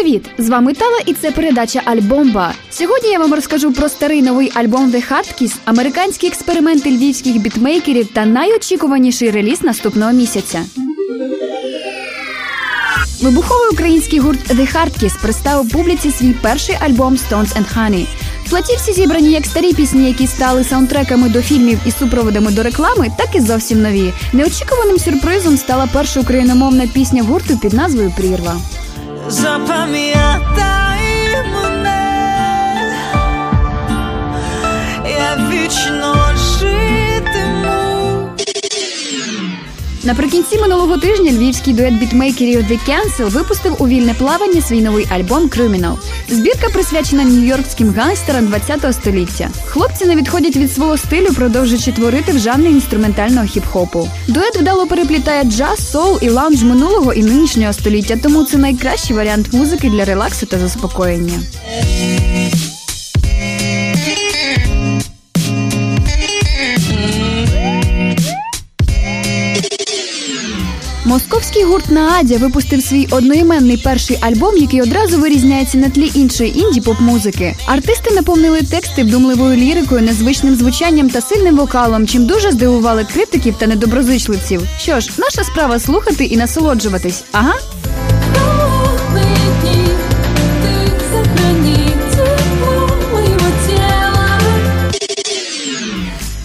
Привіт! З вами Тала, і це передача Альбомба. Сьогодні я вам розкажу про старий новий альбом The Hard Kiss, американські експерименти львівських бітмейкерів та найочікуваніший реліз наступного місяця. Вибуховий український гурт The Hard Kiss представив публіці свій перший альбом Stones and Honey. Платівці зібрані як старі пісні, які стали саундтреками до фільмів і супроводами до реклами, так і зовсім нові. Неочікуваним сюрпризом стала перша україномовна пісня гурту під назвою Прірва. já pra me. Наприкінці минулого тижня львівський дует бітмейкерів The Cancel випустив у вільне плавання свій новий альбом Criminal. Збірка присвячена нью-йоркським гангстерам 20-го століття. Хлопці не відходять від свого стилю, продовжуючи творити в жанрі інструментального хіп-хопу. Дует вдало переплітає джаз, соул і лаунж минулого і нинішнього століття, тому це найкращий варіант музики для релаксу та заспокоєння. Московський гурт Наадя випустив свій одноіменний перший альбом, який одразу вирізняється на тлі іншої інді поп-музики. Артисти наповнили тексти вдумливою лірикою, незвичним звучанням та сильним вокалом, чим дуже здивували критиків та недоброзичливців. Що ж, наша справа слухати і насолоджуватись. Ага.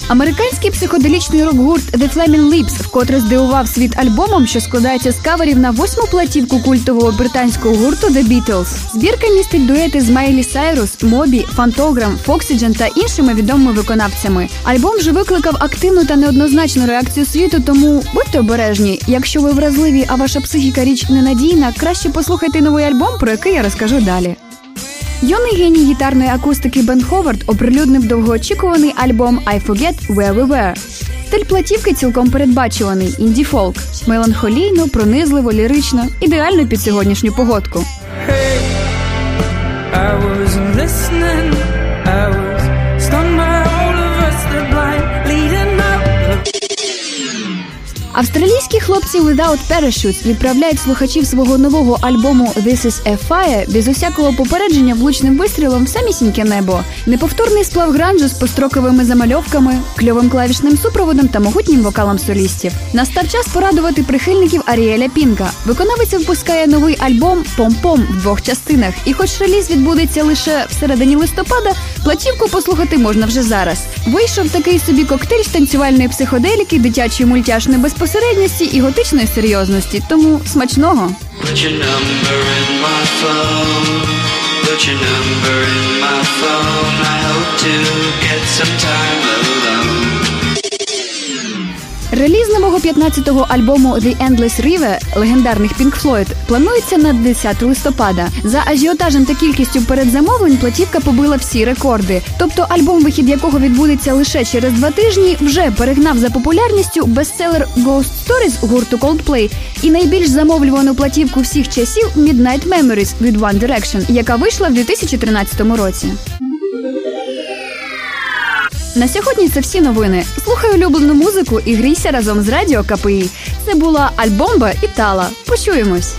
Холодные Американський психоделічний рок-гурт The Flaming Lips вкотре здивував світ альбомом, що складається з каверів на восьму платівку культового британського гурту The Beatles. Збірка містить дуети з Майлі Сайрус, Мобі, Phantogram, Foxygen та іншими відомими виконавцями. Альбом вже викликав активну та неоднозначну реакцію світу, тому будьте обережні. Якщо ви вразливі, а ваша психіка річ ненадійна, краще послухайте новий альбом, про який я розкажу далі. Юний геній гітарної акустики Бен Ховард оприлюднив довгоочікуваний альбом I Forget Where We Were. Стиль платівки цілком передбачуваний інді-фолк. Меланхолійно, пронизливо, лірично, ідеально під сьогоднішню погодку. Hey. I was Австралійські хлопці Without Parachutes відправляють слухачів свого нового альбому This is a Fire без усякого попередження влучним вистрілом в самісіньке небо. Неповторний сплав гранжу з построковими замальовками, кльовим клавішним супроводом та могутнім вокалом солістів. Настав час порадувати прихильників Аріеля Пінка. Виконавець випускає новий альбом Пом-Пом в двох частинах. І хоч реліз відбудеться лише всередині листопада, платівку послухати можна вже зараз. Вийшов такий собі коктейль з танцювальної психоделіки, дитячої мультяшної безпосередності і готичної серйозності. Тому смачного. Put your number in my phone. I hope to get some time. Реліз нового 15-го альбому The Endless River легендарних Pink Floyd планується на 10 листопада. За ажіотажем та кількістю передзамовлень платівка побила всі рекорди. Тобто альбом, вихід якого відбудеться лише через два тижні, вже перегнав за популярністю бестселер Ghost Stories гурту Coldplay і найбільш замовлювану платівку всіх часів Midnight Memories від One Direction, яка вийшла в 2013 році. На сьогодні це всі новини. Слухай улюблену музику і грійся разом з радіо КПІ. Це була Альбомба і Тала. Почуємось.